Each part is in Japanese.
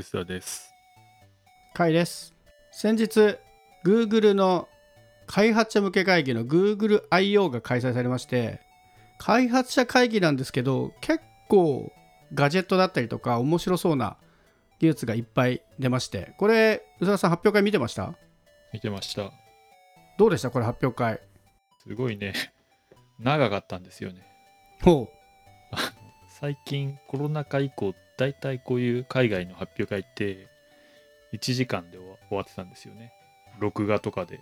薄田です。甲斐です先日 Google の開発者向け会議の GoogleIO が開催されまして開発者会議なんですけど結構ガジェットだったりとか面白そうな技術がいっぱい出ましてこれ宇佐田さん発表会見てました？見てました。どうでした？これ発表会すごいね、長かったんですよね。ほ最近コロナ禍以降、だいたいこういう海外の発表会って1時間で終わ終わってたんですよね。録画とかで。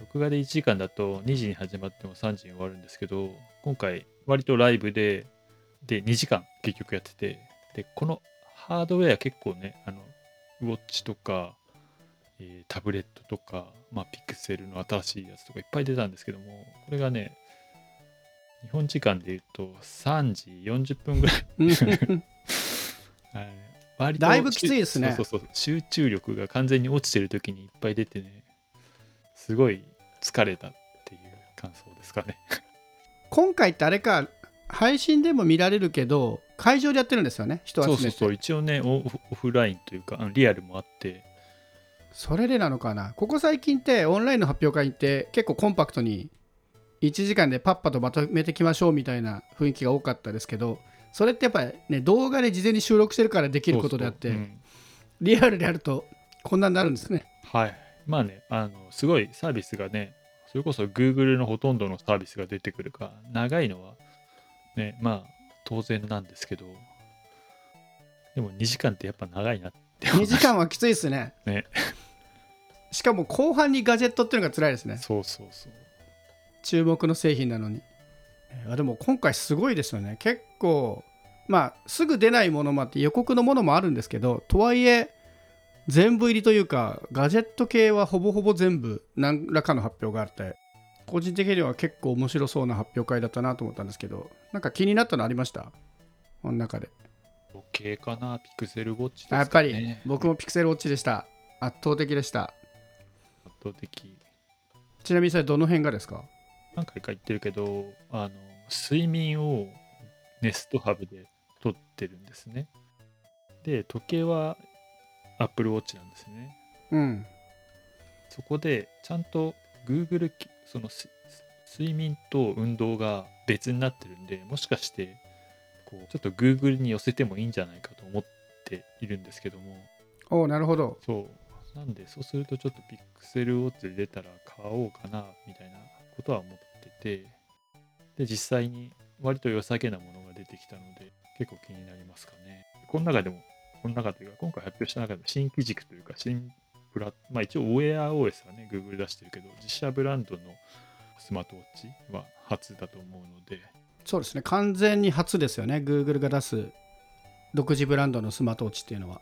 録画で1時間だと2時に始まっても3時に終わるんですけど、今回割とライブで、で2時間結局やってて、で、このハードウェア結構ね、あの、ウォッチとか、えータブレットとか、まあ、ピクセルの新しいやつとかいっぱい出たんですけども、これがね、日本時間で言うと3時40分ぐらい。だいぶきついですねそうそうそう集中力が完全に落ちてる時にいっぱい出てね、すごい疲れたっていう感想ですかね。今回ってあれか配信でも見られるけど会場でやってるん。ですよね人集めてそうそうそう、一応ねオフ、オフラインというか、リアルもあって、それでなのかなここ最近ってオンラインの発表会って結構コンパクトに1時間でパッパとまとめてきましょうみたいな雰囲気が多かったですけどそれってやっぱりね動画で事前に収録してるからできることであってリアルでやるとこんなになるんですね。はい。まあね、あの、すごいサービスがね、それこそ Google のほとんどのサービスが出てくるから、長いのは、ね、まあ、当然なんですけど、でも2時間ってやっぱ長いなって思い2ま時間はきついですね。ね。しかも後半にガジェットっていうのが辛いですね。そうそうそう。注目の製品なのに。あでも今回すごいですよね。結構まあすぐ出ないものもあって予告のものもあるんですけどとはいえ全部入りというかガジェット系はほぼほぼ全部何らかの発表があって個人的には結構面白そうな発表会だったなと思ったんですけどなんか気になったのありました？この中で。時計かな、ピクセルウォッチですか、ね。あやっぱり僕もピクセルウォッチでした。圧倒的でした。圧倒的。ちなみにそれどの辺がですか？何回か言ってるけど、あの、睡眠をネストハブで撮ってるんですね。で、時計は Apple Watch なんですね。うんそこでちゃんと Google きそのす睡眠と運動が別になってるんでもしかしてこうちょっと Google に寄せてもいいんじゃないかと思っているんですけどもおおなるほどそうなんでそうするとちょっと Pixel Watch で出たら買おうかなみたいなことは思っててで実際に割と良さげなものが出てきたので結構気になりますかね。この中でもこの中というか今回発表した中でも新機軸というか新プラまあ一応 Wear OS はね Google 出してるけど自社ブランドのスマートウォッチは初だと思うので。そうですね。完全に初ですよね。Google が出す独自ブランドのスマートウォッチっていうのは。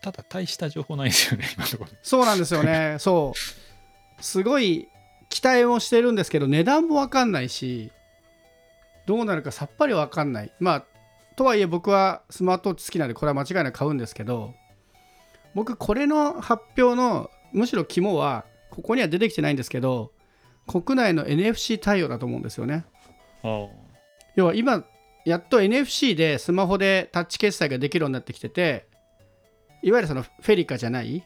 ただ大した情報ないですよね今のところ。そうなんですよね。そう。すごい期待もしてるんですけど値段も分かんないしどうなるかさっぱり分かんない。まあとはいえ僕はスマートウォッチ好きなんでこれは間違いなく買うんですけど僕これの発表のむしろ肝はここには出てきてないんですけど国内の NFC 対応だと思うんですよね。あ要は今やっと NFC でスマホでタッチ決済ができるようになってきてていわゆるその FeliCa じゃない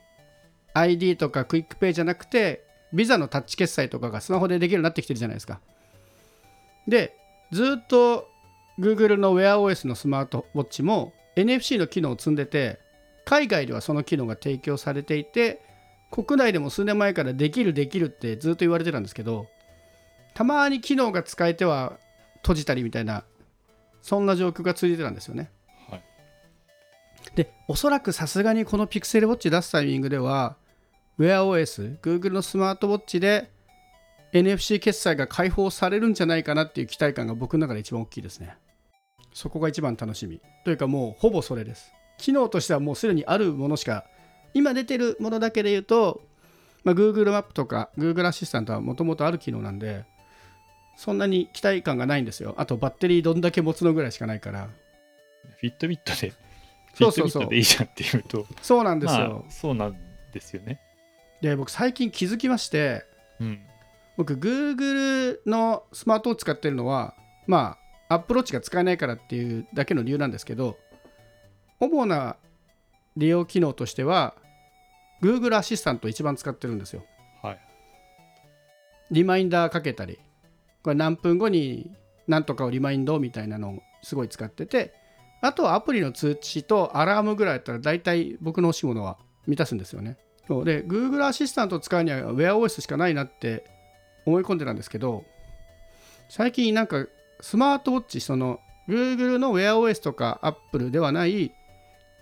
ID とかクイックペイじゃなくてビザのタッチ決済とかがスマホでできるようになってきてるじゃないですか。でずっと Google の WearOS のスマートウォッチも NFC の機能を積んでて海外ではその機能が提供されていて国内でも数年前からできるできるってずっと言われてたんですけどたまに機能が使えては閉じたりみたいなそんな状況が続いてたんですよね。あはい。でおそらくさすがにこの Pixel Watch 出すタイミングでは WearOS、Google のスマートウォッチで NFC 決済が開放されるんじゃないかなっていう期待感が僕の中で一番大きいですね。そこが一番楽しみ。というかもうほぼそれです。機能としてはもうすでにあるものしか今出てるものだけで言うと、まあ、Google マップとか Google アシスタントはもともとある機能なんでそんなに期待感がないんですよ。あとバッテリーどんだけ持つのぐらいしかないから。フィットビットで。フィットビットでいいじゃんっていうと。そうなんですよ、まあそうなんですよねで僕最近気づきましてうん。僕 Google のスマートウォッチ使ってるのはまあ Apple Watch が使えないからっていうだけの理由なんですけど主な利用機能としては Google アシスタント一番使ってるんですよ。はい。リマインダーかけたりこれ何分後に何とかをリマインドみたいなのをすごい使っててあとはアプリの通知とアラームぐらいだったら大体僕の欲しいものは満たすんですよねそうで Google アシスタントを使うには WearOS しかないなって思い込んでたんですけど最近なんかスマートウォッチその Google の WearOS とか Apple ではない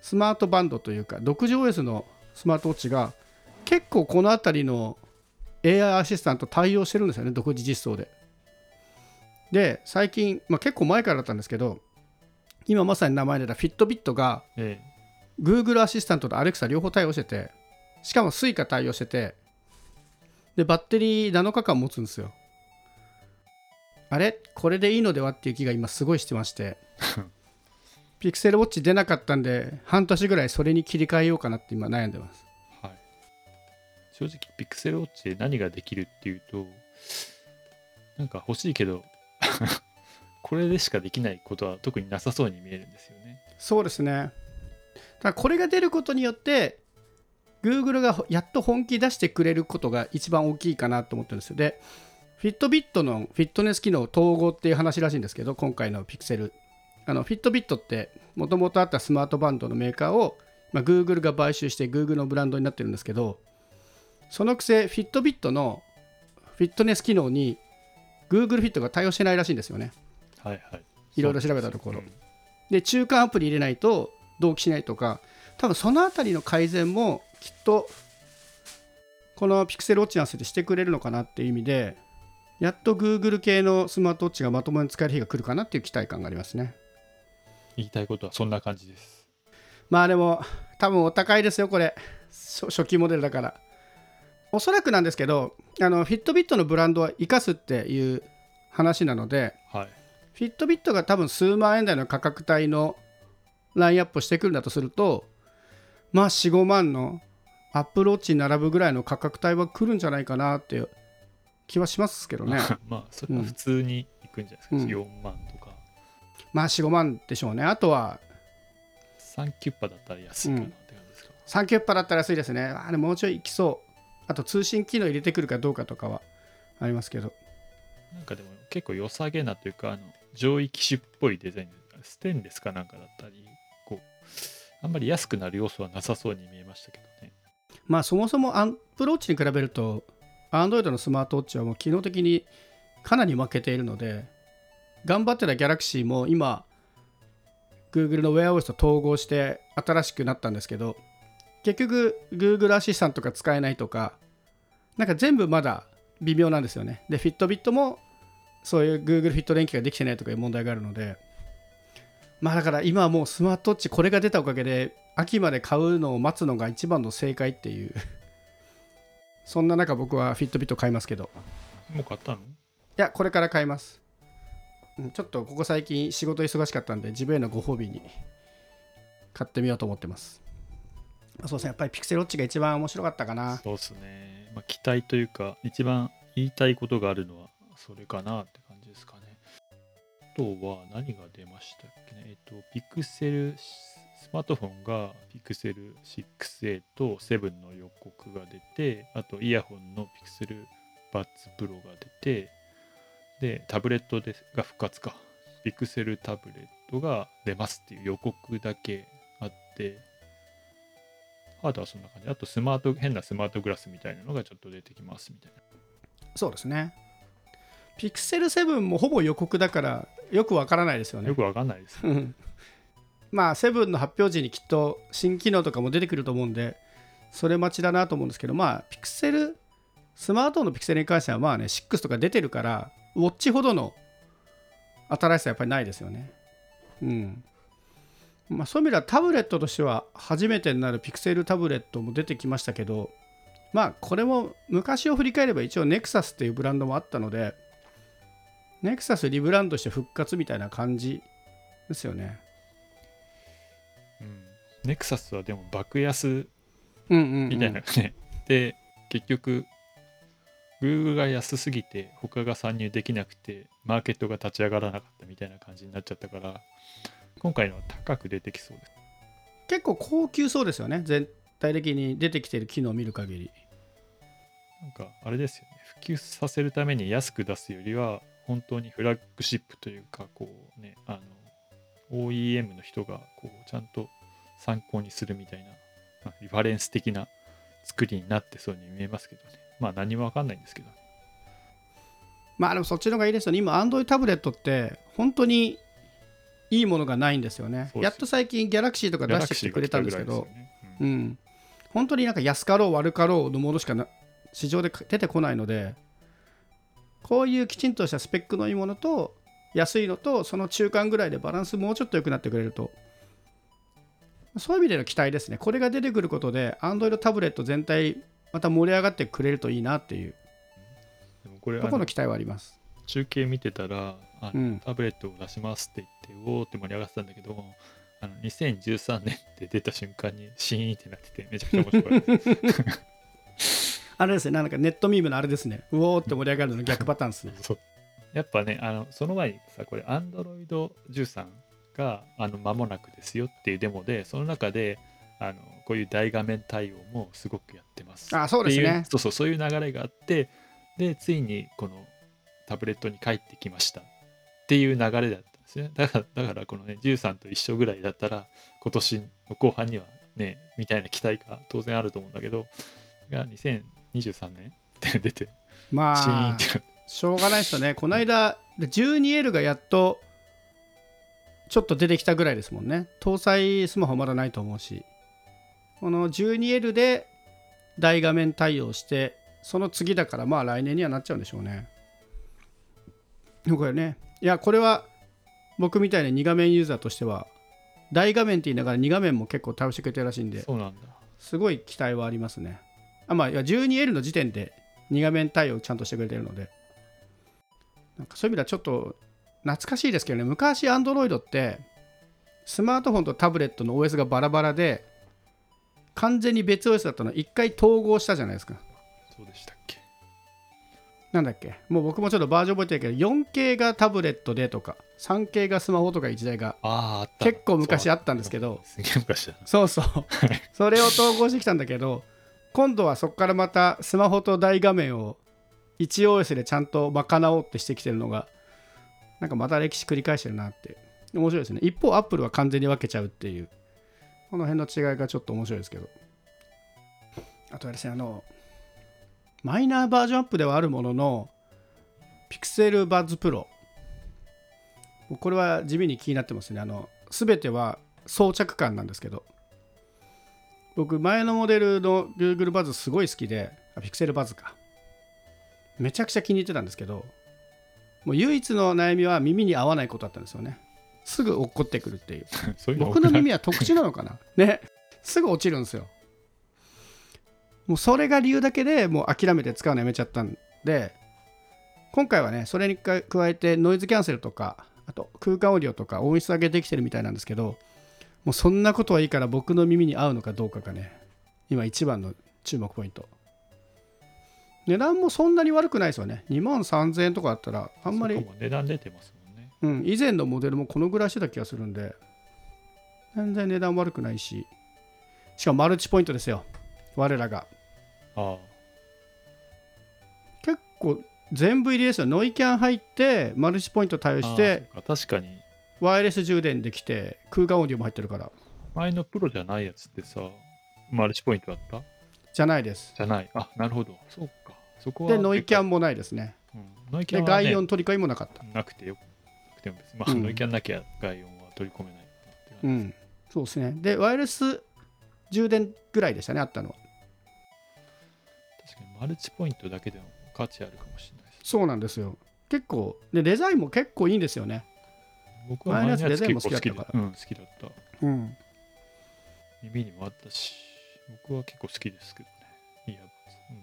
スマートバンドというか独自 OS のスマートウォッチが結構この辺りの AI アシスタント対応してるんですよね独自実装で。で最近、まあ、結構前からだったんですけど今まさに名前出た Fitbit がえ Google アシスタントと Alexa 両方対応しててしかも Suica 対応しててでバッテリー7日間持つんですよ。あれ？これでいいのではっていう気が今すごいしてまして。ピクセルウォッチ出なかったんで半年ぐらいそれに切り替えようかなって今悩んでます。えはい。正直ピクセルウォッチで何ができるっていうとなんか欲しいけど これでしかできないことは特になさそうに見えるんですよね。そうですね。ただこれが出ることによって Google がやっと本気出してくれることが一番大きいかなと思ってるんですよ。でフィットビットのフィットネス機能統合っていう話らしいんですけど今回のピクセル。あのフィットビットってもともとあったスマートバンドのメーカーを、まあ、Google が買収して Google のブランドになってるんですけどそのくせフィットビットのフィットネス機能に Google フィットが対応してないらしいんですよね。はいはい。いろいろ調べたところ。で中間アプリ入れないと同期しないとか多分そのあたりの改善もきっとこのピクセルウォッチに合わせてしてくれるのかなっていう意味でやっと Google 系のスマートウォッチがまともに使える日が来るかなっていう期待感がありますね。言いたいことはそんな感じです。まあでも多分お高いですよこれ。初初期モデルだから。おそらくなんですけどあのフィットビットのブランドは生かすっていう話なのではい。フィットビットが多分数万円台の価格帯のラインアップをしてくるんだとするとまあ45万のアップローチに並ぶぐらいの価格帯は来るんじゃないかなっていう気はしますけどね。まあそれは普通にいくんじゃないですか、うん。4万とか。まあ45万でしょうね。あとは3キュッパだったら安いかなって感じですか、サンキュッパだったら安いですね。あれもうちょいいきそう。あと通信機能入れてくるかどうかとかはありますけど。なんかでも結構良さげなというかあの上位機種っぽいデザインステンレスかなんかだったりこうあんまり安くなる要素はなさそうに見えましたけど。ねまあそもそもアンプローチに比べると Android のスマートウォッチはもう機能的にかなり負けているので頑張ってた Galaxy も今 Google の WearOS と統合して新しくなったんですけど結局 Google アシスタントが使えないとかなんか全部まだ微妙なんですよね。で Fitbit もそういう Google フィット連携ができてないとかいう問題があるのでまあだから今はもうスマートウォッチこれが出たおかげで秋まで買うのを待つのが一番の正解っていう。そんな中僕はフィットビット買いますけど。もう買ったの？いやこれから買います。うんちょっとここ最近仕事忙しかったんで自分へのご褒美に買ってみようと思ってます。そうですねやっぱりピクセルウォッチが一番面白かったかな。そうですね、まあ、期待というか一番言いたいことがあるのはそれかなってとは何が出ましたっけね？えっとピクセルスマートフォンがピクセル 6A と7の予告が出てあとイヤホンのピクセルバッツプロが出てでタブレットでが復活か。ピクセルタブレットが出ますっていう予告だけあってハードはそんな感じ。あとスマート変なスマートグラスみたいなのがちょっと出てきますみたいな。そうですね。ピクセル7もほぼ予告だからよくわからないですよね。よくわかんないです。う んまあ7の発表時にきっと新機能とかも出てくると思うんでそれ待ちだなと思うんですけどまあピクセルスマートフォンのピクセルに関してはまあね6とか出てるからウォッチほどの新しさはやっぱりないですよね。うん。まあそういう意味ではタブレットとしては初めてになるピクセルタブレットも出てきましたけどまあこれも昔を振り返れば一応ネクサスっていうブランドもあったのでネクサスリブランドして復活みたいな感じですよね。うん。ネクサスはでも爆安うんうん、うん、みたいなね、で結局 Google が安すぎて他が参入できなくてマーケットが立ち上がらなかったみたいな感じになっちゃったから今回のは高く出てきそうです。結構高級そうですよね。全体的に出てきてる機能を見る限り。なんかあれですよね。普及させるために安く出すよりは本当にフラッグシップというかこうねあの OEM の人がこうちゃんと参考にするみたいな、まあリファレンス的な作りになってそうに見えますけどね。まあ何もわかんないんですけど。ねまあでもそっちの方がいいですよね。今 Android タブレットって本当にいいものがないんですよね。そうです。やっと最近 Galaxy とか出してきてくれたんですけど。ね。ううん。ん本当になんか安かろう悪かろうのものしかな市場で出てこないのでこういうきちんとしたスペックのいいものと安いのとその中間ぐらいでバランスもうちょっと良くなってくれると。そういう意味での期待ですね。これが出てくることで Android タブレット全体また盛り上がってくれるといいなっていう。これころの期待はあります。中継見てたらあの、うん。タブレットを出しますって言っておーって盛り上がってたんだけどあの2013年って出た瞬間にシーンってなっててめちゃくちゃ面白かったあれですねなんかネットミームのあれですね。うおーって盛り上がるの逆パターンですね。そう。やっぱねあのその前にさこれ Android13 があの間もなくですよっていうデモでその中であのこういう大画面対応もすごくやってます。あそうですね。そうそうそういう流れがあってでついにこのタブレットに帰ってきましたっていう流れだったんですね。だからだからこのね13と一緒ぐらいだったら今年の後半にはねみたいな期待が当然あると思うんだけどが2023年？って出てまあしょうがないですよね。この間で 12L がやっとちょっと出てきたぐらいですもんね。搭載スマホまだないと思うし。この 12L で大画面対応してその次だからまあ来年にはなっちゃうんでしょうね。これねいやこれは僕みたいな2画面ユーザーとしては大画面って言いながら2画面も結構対応してくれてるらしいんでそうなんだ。すごい期待はありますね。あまあ、いや 12L の時点で2画面対応ちゃんとしてくれてるので、なんかそういう意味ではちょっと懐かしいですけどね、昔 Android ってスマートフォンとタブレットの OS がバラバラで、完全に別 OS だったの。を1回統合したじゃないですか。そうでしたっけ。なんだっけ。もう僕もちょっとバージョン覚えてるけど、4K がタブレットでとか、3K がスマホとかいう時代が結構昔あったんですけど、すげえ昔だな。そうそう。それを統合してきたんだけど、今度はそこからまたスマホと大画面を 1OS でちゃんと賄おうってしてきてるのが、なんかまた歴史繰り返してるなって。面白いですね。一方、Apple は完全に分けちゃうっていう、この辺の違いがちょっと面白いですけど。あとはですね、あの、マイナーバージョンアップではあるものの、Pixel Buds Pro。これは地味に気になってますね。あの、すべては装着感なんですけど、僕前のモデルの Google バズすごい好きであ Pixel バズか。めちゃくちゃ気に入ってたんですけどもう唯一の悩みは耳に合わないことだったんですよね。すぐ落っこってくるっていう。僕の耳は特殊なのかな？ね。すぐ落ちるんですよ。もうそれが理由だけでもう諦めて使うのやめちゃったんで今回はねそれに加えてノイズキャンセルとかあと空間オーディオとか音質上げできてるみたいなんですけどもうそんなことはいいから僕の耳に合うのかどうかがね今一番の注目ポイント。値段もそんなに悪くないですよね。2万3000円とかだったらあんまり値段出てますもんね。うん、以前のモデルもこのぐらいしてた気がするんで全然値段悪くないし。しかもマルチポイントですよ。我らが。あ結構全部入りですよ。ノイキャン入ってマルチポイント対応あして確かにワイヤレス充電できて空間オーディオも入ってるから。前のプロじゃないやつってさマルチポイントだった？じゃないです。じゃない。あなるほど。そうか。そこはでノイキャン、ンもないですね。うん、ノイキャでンは、ね、外音取り替えもなかった。なくてよ。くても別に、まあうん。ノイキャンなきゃ外音は取り込めないってう感じん。そうですね。でワイヤレス充電ぐらいでしたねあったのは。確かにマルチポイントだけでも価値あるかもしれないですそうなんですよ。結構でデザインも結構いいんですよね僕は前のやつデザインも結構好きだったから。だうん好きだった。うん。耳にもあったし僕は結構好きですけどね。いいや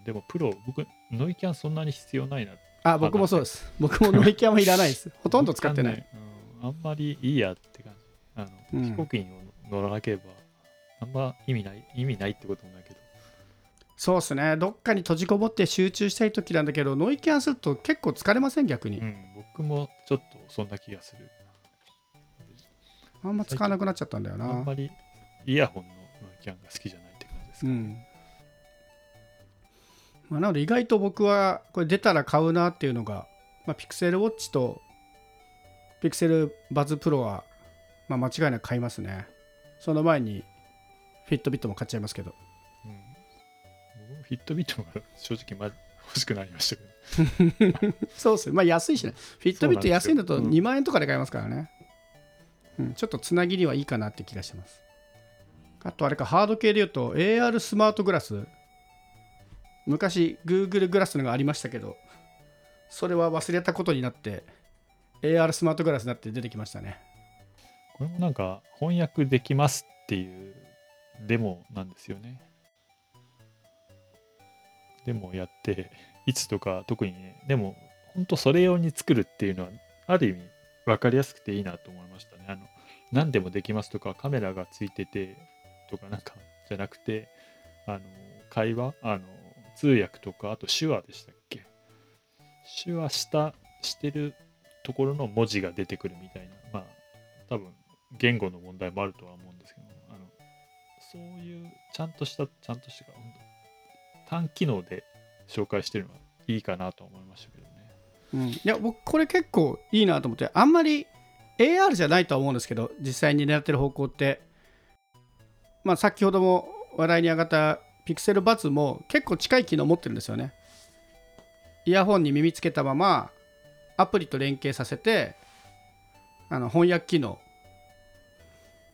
でもプロ僕ノイキャンそんなに必要ないな。あ僕もそうです。僕もノイキャンはいらないです。ほとんど使ってない、ねうん、あんまりいいやって感じ。あの、うん。飛行機に乗らなければあんま意味ない意味ないってこともないけど。そうですね。どっかに閉じこもって集中したい時なんだけどノイキャンすると結構疲れません？逆に、うん僕もちょっとそんな気がするあんま使わなくなっちゃったんだよあなんまりイヤホンのキャンが好きじゃないって感じですか、ね。うん。まあ、なので意外と僕はこれ出たら買うなっていうのが、まあ、ピクセルウォッチとピクセルバズプロは、まあ、間違いなく買いますね。その前にフィットビットも買っちゃいますけど。うん。フィットビットが正直ま欲しくなりましたけど。そうですね。まあ安いしね。フィットビット安いんだとそうなん。です2万円とかで買えますからね、うん、ちょっとつなぎにはいいかなって気がしますあとあれかハード系で言うと AR スマートグラス昔 Google グラスのがありましたけどそれは忘れたことになって AR スマートグラスになって出てきましたねこれもなんか翻訳できますっていうデモなんですよね。デモをやって、いつとか特にね、でも本当それ用に作るっていうのはある意味分かりやすくていいなと思いましたね。あの何でもできますとかカメラがついててとかなんかじゃなくて、あの会話、あの通訳とかあと手話でしたっけ？手話したしてるところの文字が出てくるみたいな、まあ多分言語の問題もあるとは思うんですけどあのそういうちゃんとしたちゃんとした単機能で紹介してるのはいいかなと思いましたけどね。うん、いや僕これ結構いいなと思ってあんまり AR じゃないとは思うんですけど実際に狙ってる方向って。まあ先ほども話題に上がったピクセルバツも結構近い機能持ってるんですよね。イヤホンに耳つけたままアプリと連携させてあの翻訳機能。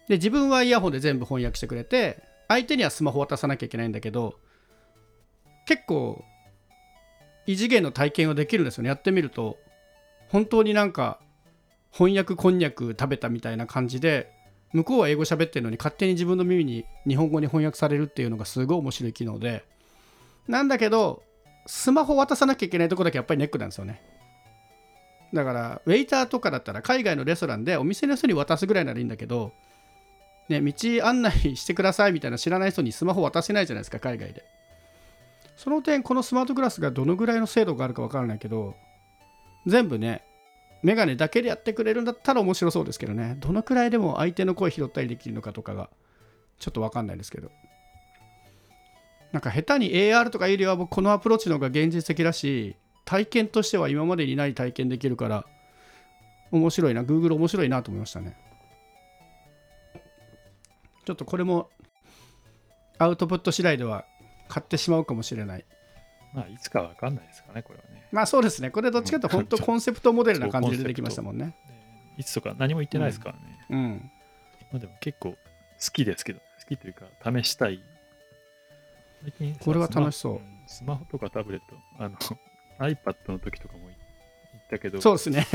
で自分はイヤホンで全部翻訳してくれて相手にはスマホ渡さなきゃいけないんだけど結構異次元の体験ができるんですよね。やってみると本当になんか翻訳こんにゃく食べたみたいな感じで向こうは英語喋ってるのに勝手に自分の耳に日本語に翻訳されるっていうのがすごい面白い機能でなんだけどスマホ渡さなきゃいけないとこだけやっぱりネックなんですよね。だからウェイターとかだったら海外のレストランでお店の人に渡すぐらいならいいんだけどね、道案内してくださいみたいな知らない人にスマホ渡せないじゃないですか海外で。その点このスマートグラスがどのぐらいの精度があるかわからないけど全部ねメガネだけでやってくれるんだったら面白そうですけどね。どのくらいでも相手の声拾ったりできるのかとかがちょっとわかんないですけど。なんか下手に AR とかよりは僕このアプローチの方が現実的だし体験としては今までにない体験できるから面白いな。Google 面白いなと思いましたね。ちょっとこれもアウトプット次第では買ってしまうかもしれない。まあいつかわかんないですかねこれはね。まあそうですね。これどっちかというと本当コンセプトモデルな感じで出てきましたもんね。でいつとか何も言ってないですからね、うん。まあ、でも結構好きですけど好きというか試したい。最近さこれは楽しそう。スマホとかタブレットあの iPad の時とかも言ったけど。そうですね。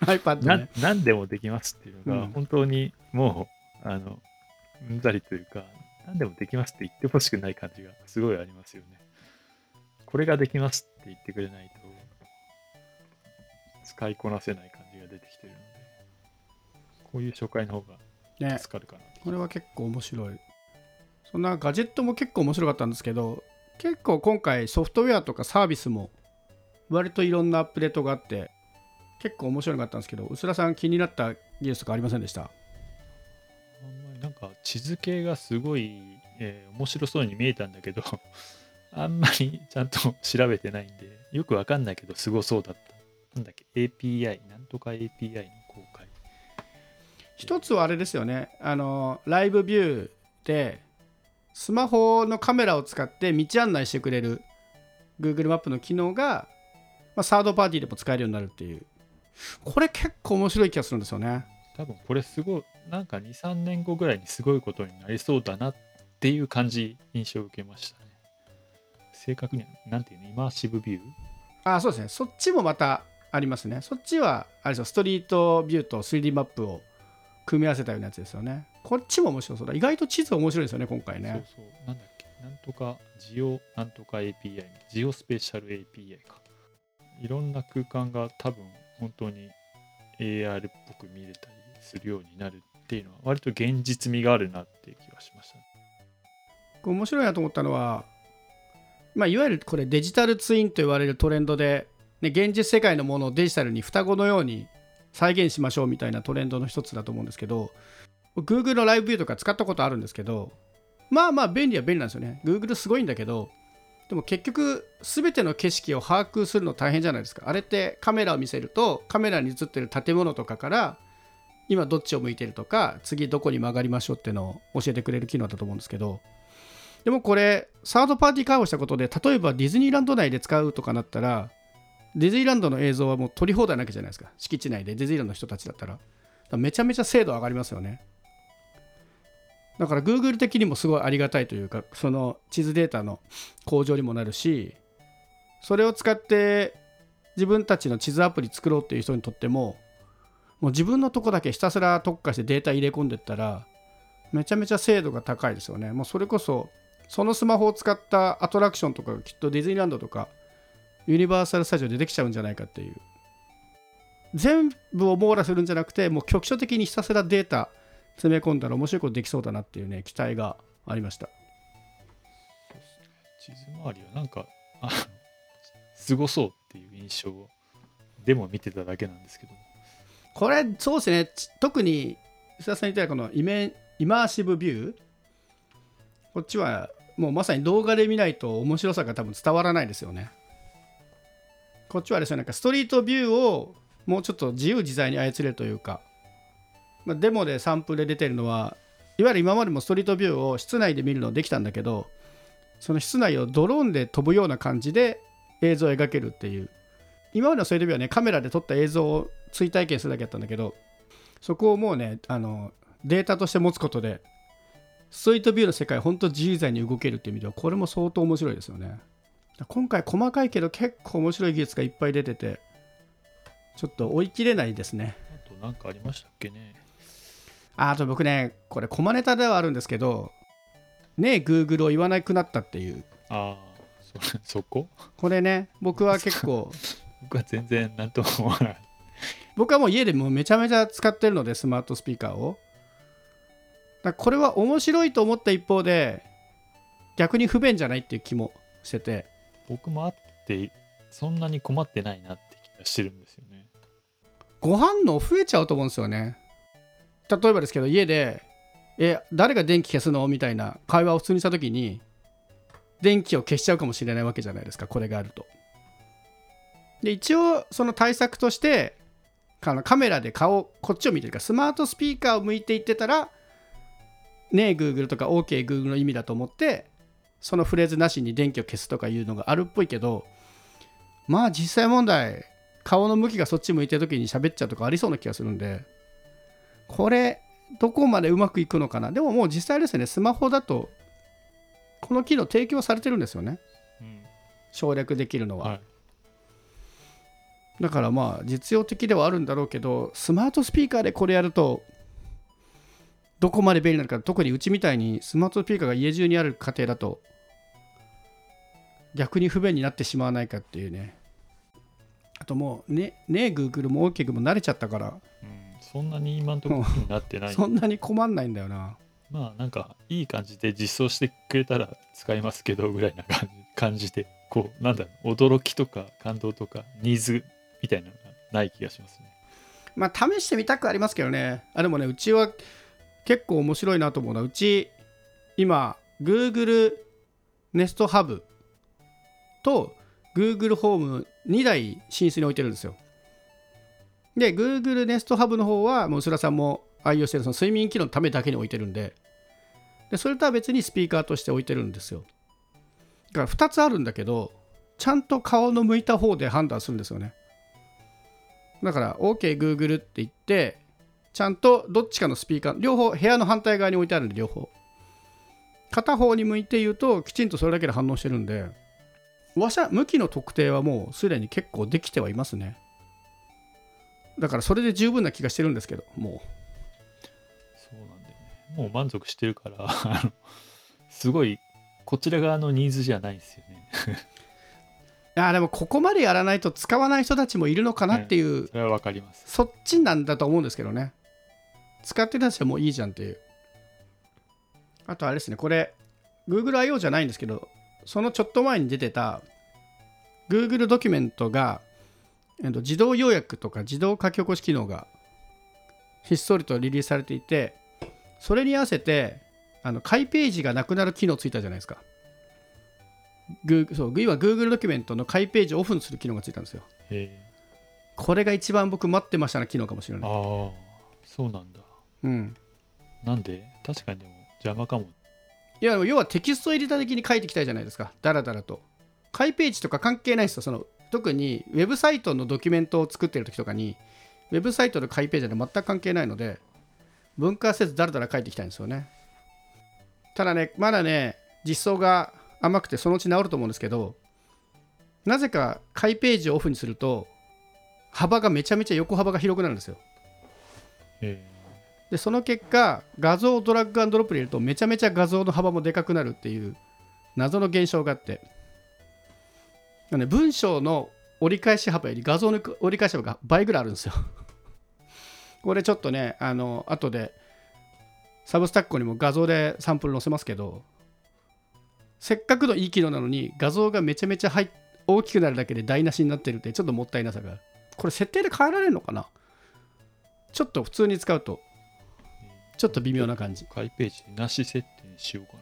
iPad なね何でもできますっていうのが、うん。本当にもう、あの、うんざりというか、何でもできますって言ってほしくない感じがすごいありますよね。これができますって言ってくれないと、使いこなせない感じが出てきてるので、こういう紹介の方ね。が助かるかな。と。これは結構面白い。そんなガジェットも結構面白かったんですけど結構今回ソフトウェアとかサービスも割といろんなアップデートがあって結構面白かったんですけど薄田さん気になった技術とかありませんでした？あんまりなんか地図系がすごい、えー面白そうに見えたんだけど、あんまりちゃんと調べてないんで、よくわかんないけどすごそうだった。なんだっけ ?API、なんとか API の公開。一つはあれですよねあのライブビューでスマホのカメラを使って道案内してくれる Google マップの機能が、まあ、サードパーティーでも使えるようになるっていうこれ結構面白い気がするんですよね多分これすごい、なんか2、3年後ぐらいにすごいことになりそうだなっていう感じ、印象を受けましたね。正確には、なんていうの、イマーシブビュー？あそうですね。そっちもまたありますね。そっちはあれですよ。ストリートビューと 3D マップを組み合わせたようなやつですよね。こっちも面白そうだ。意外と地図面白いですよね今回ね。そうそう、なんだっけ、なんとか、ジオなんとか API、ジオスペシャル API か。いろんな空間が多分本当に AR っぽく見れたりするようになるっていうのは、割と現実味があるなっていう気がしましたね。面白いなと思ったのは、まあ、いわゆるこれデジタルツインと言われるトレンドで、ね、現実世界のものをデジタルに双子のように再現しましょうみたいなトレンドの一つだと思うんですけど Google のライブビューとか使ったことあるんですけどまあまあ便利は便利なんですよね。Google すごいんだけどでも結局全ての景色を把握するの大変じゃないですか。あれってカメラを見せるとカメラに映ってる建物とかから今どっちを向いてるとか次どこに曲がりましょうっていうのを教えてくれる機能だと思うんですけどでもこれサードパーティー開放したことで例えばディズニーランド内で使うとかなったらディズニーランドの映像はもう撮り放題なわけじゃないですか。敷地内でディズニーランドの人たちだったら。らめちゃめちゃ精度上がりますよね。だから Google 的にもすごいありがたいというかその地図データの向上にもなるしそれを使って自分たちの地図アプリ作ろうっていう人にとってももう自分のとこだけひたすら特化してデータ入れ込んでったらめちゃめちゃ精度が高いですよね。もうそれこそそのスマホを使ったアトラクションとかがきっとディズニーランドとかユニバーサル・スタジオでできちゃうんじゃないかっていう。全部を網羅するんじゃなくてもう局所的にひたすらデータ詰め込んだら面白いことできそうだなっていうね期待がありました。地図周りはなんかあのすごそうっていう印象でも見てただけなんですけど。これそうですね。ち特に須田さん言ったようにこのイメイマーシブビュー。こっちはもうまさに動画で見ないと面白さが多分伝わらないですよね。こっちはですね。なんかストリートビューをもうちょっと自由自在に操れるというか、まあ、デモでサンプルで出てるのはいわゆる今までもストリートビューを室内で見るのできたんだけどその室内をドローンで飛ぶような感じで映像を描けるっていう。今までのストリートビューはねカメラで撮った映像を追体験するだけだったんだけどそこをもうねあのデータとして持つことでストリートビューの世界本当自由自在に動けるっていう意味ではこれも相当面白いですよね。今回細かいけど結構面白い技術がいっぱい出ててちょっと追い切れないですね。あと何かありましたっけね。ああと僕ねこれコマネタではあるんですけどねえ Google を言わなくなったっていう。ああそそこ？これね僕は結構 僕は全然何とも思わない。僕はもう家でもうめちゃめちゃ使ってるのでスマートスピーカーをだこれは面白いと思った一方で逆に不便じゃないっていう気もしてて。僕もあってそんなに困ってないなって気がしてるんですよね。ご飯の増えちゃうと思うんですよね。例えばですけど家で「え誰が電気消すの?」みたいな会話を普通にした時に電気を消しちゃうかもしれないわけじゃないですかこれがあると。で一応その対策としてカメラで顔こっちを見てるからスマートスピーカーを向いていってたらねえ Google とか OKGoogle、の意味だと思ってそのフレーズなしに電気を消すとかいうのがあるっぽいけどまあ実際問題顔の向きがそっち向いてる時に喋っちゃうとかありそうな気がするんでこれどこまでうまくいくのかな。でももう実際ですねスマホだとこの機能提供されてるんですよね。うん省略できるのは、はい。だからまあ実用的ではあるんだろうけどスマートスピーカーでこれやるとどこまで便利なのか特にうちみたいにスマートスピーカーが家中にある家庭だと逆に不便になってしまわないかっていうね。あともうねねえ Google も OK も慣れちゃったから。うん、そんなに今のところ気になってない。そんなに困んないんだよな。まあなんかいい感じで実装してくれたら使いますけどぐらいな感じ 感じでこうなんだろう驚きとか感動とかニーズみたいなのがない気がしますね。まあ試してみたくありますけどね。あでもねうちは結構面白いなと思うのはうち今 Google Nest Hub と Google ホーム2台寝室に置いてるんですよ。で Google Nest Hub の方はもう浦さんも愛用してるその睡眠機能のためだけに置いてるんで。でそれとは別にスピーカーとして置いてるんですよ。だから2つあるんだけどちゃんと顔の向いた方で判断するんですよね。だから OKGoogle、って言ってちゃんとどっちかのスピーカー両方部屋の反対側に置いてあるんで両方。片方に向いて言うときちんとそれだけで反応してるんで話者向きの特定はもうすでに結構できてはいますね。だからそれで十分な気がしてるんですけどもそうなんだよね。もう満足してるからすごいこちら側のニーズじゃないんですよね。ういやでもここまでやらないと使わない人たちもいるのかなっていう、それはわかります。そっちなんだと思うんですけどね使ってる人たちはもういいじゃんっていうあとあれですねこれ GoogleIO じゃないんですけどそのちょっと前に出てた Google ドキュメントが、えっと、自動要約とか自動書き起こし機能がひっそりとリリースされていてそれに合わせてあの開ページがなくなる機能ついたじゃないですか。グーそう今 Google ドキュメントの開ページをオフにする機能がついたんですよ。へこれが一番僕待ってましたな機能かもしれない。あ、そうなんだ。うん、なんで？確かにでも邪魔かも。いや要はテキストエディター的に書いていきたいじゃないですか。だらだらと。開ページとか関係ないですよその特にウェブサイトのドキュメントを作ってる時とかにウェブサイトの開ページは全く関係ないので分割せずだらだら書いていきたいんですよね。ただねまだね実装が甘くてそのうち治ると思うんですけどなぜか開ページをオフにすると幅がめちゃめちゃ横幅が広くなるんですよ。へでその結果画像をドラッグアンドロップに入れるとめちゃめちゃ画像の幅もでかくなるっていう謎の現象があって。ね文章の折り返し幅より画像の折り返し幅が倍ぐらいあるんですよ。これちょっとねあの後でサブスタックにも画像でサンプル載せますけどせっかくのいい機能なのに画像がめちゃめちゃ入大きくなるだけで台無しになってるってちょっともったいなさがこれ設定で変えられるのかな？ちょっと普通に使うとちょっと微妙な感じ。え。開ページなし設定にしようか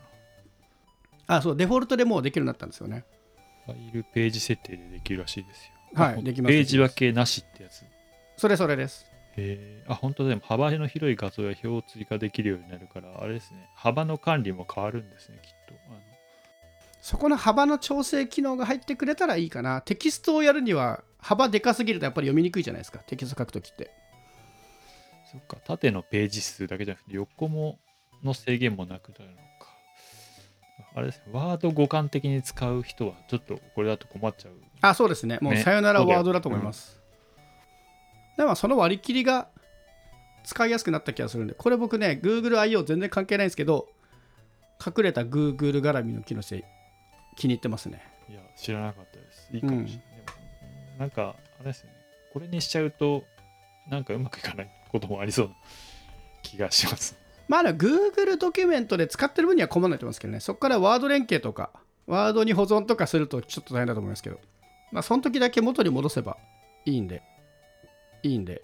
な。あ、そう、デフォルトでもうできるようになったんですよね。ファイルページ設定でできるらしいですよ。はいあできますページ分けなしってやつ。へそれそれです。え。あ、本当だでも幅の広い画像や表を追加できるようになるから、あれですね。幅の管理も変わるんですね、きっと。あのそこの幅の調整機能が入ってくれたらいいかな。テキストをやるには幅でかすぎるとやっぱり読みにくいじゃないですか。テキスト書くときって。そっか、縦のページ数だけじゃなくて、横もの制限もなくなるのか。あれですね、ワード互換的に使う人は、ちょっとこれだと困っちゃう。あ、そうですね。もうねさよならワードだと思います。でもその割り切りが使いやすくなった気がするんで、これ僕ね、Google I.O. 全然関係ないんですけど、隠れた Google 絡みの機能して気に入ってますね。いや、知らなかったです。いいかもしれない。でもなんか、あれですね、これにしちゃうと、なんかうまくいかないこともありそうな気がします。まあ、ね、Google ドキュメントで使ってる分には困らないと思いますけどね、そこからワード連携とか、ワードに保存とかするとちょっと大変だと思いますけど、まあ、その時だけ元に戻せばいいんで、いいんで、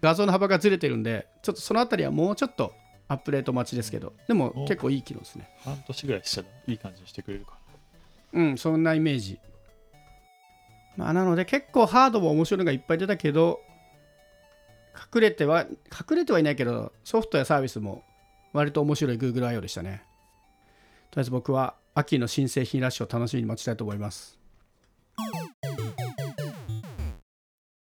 画像の幅がずれてるんで、ちょっとそのあたりはもうちょっとアップデート待ちですけど、でも結構いい機能ですね。半年ぐらいしたらいい感じにしてくれるかうん、そんなイメージ。まあ、なので結構ハードも面白いのがいっぱい出たけど、隠れては、隠れてはいないけど、ソフトやサービスも割と面白い Google I.O. でしたね。とりあえず僕は秋の新製品ラッシュを楽しみに待ちたいと思います。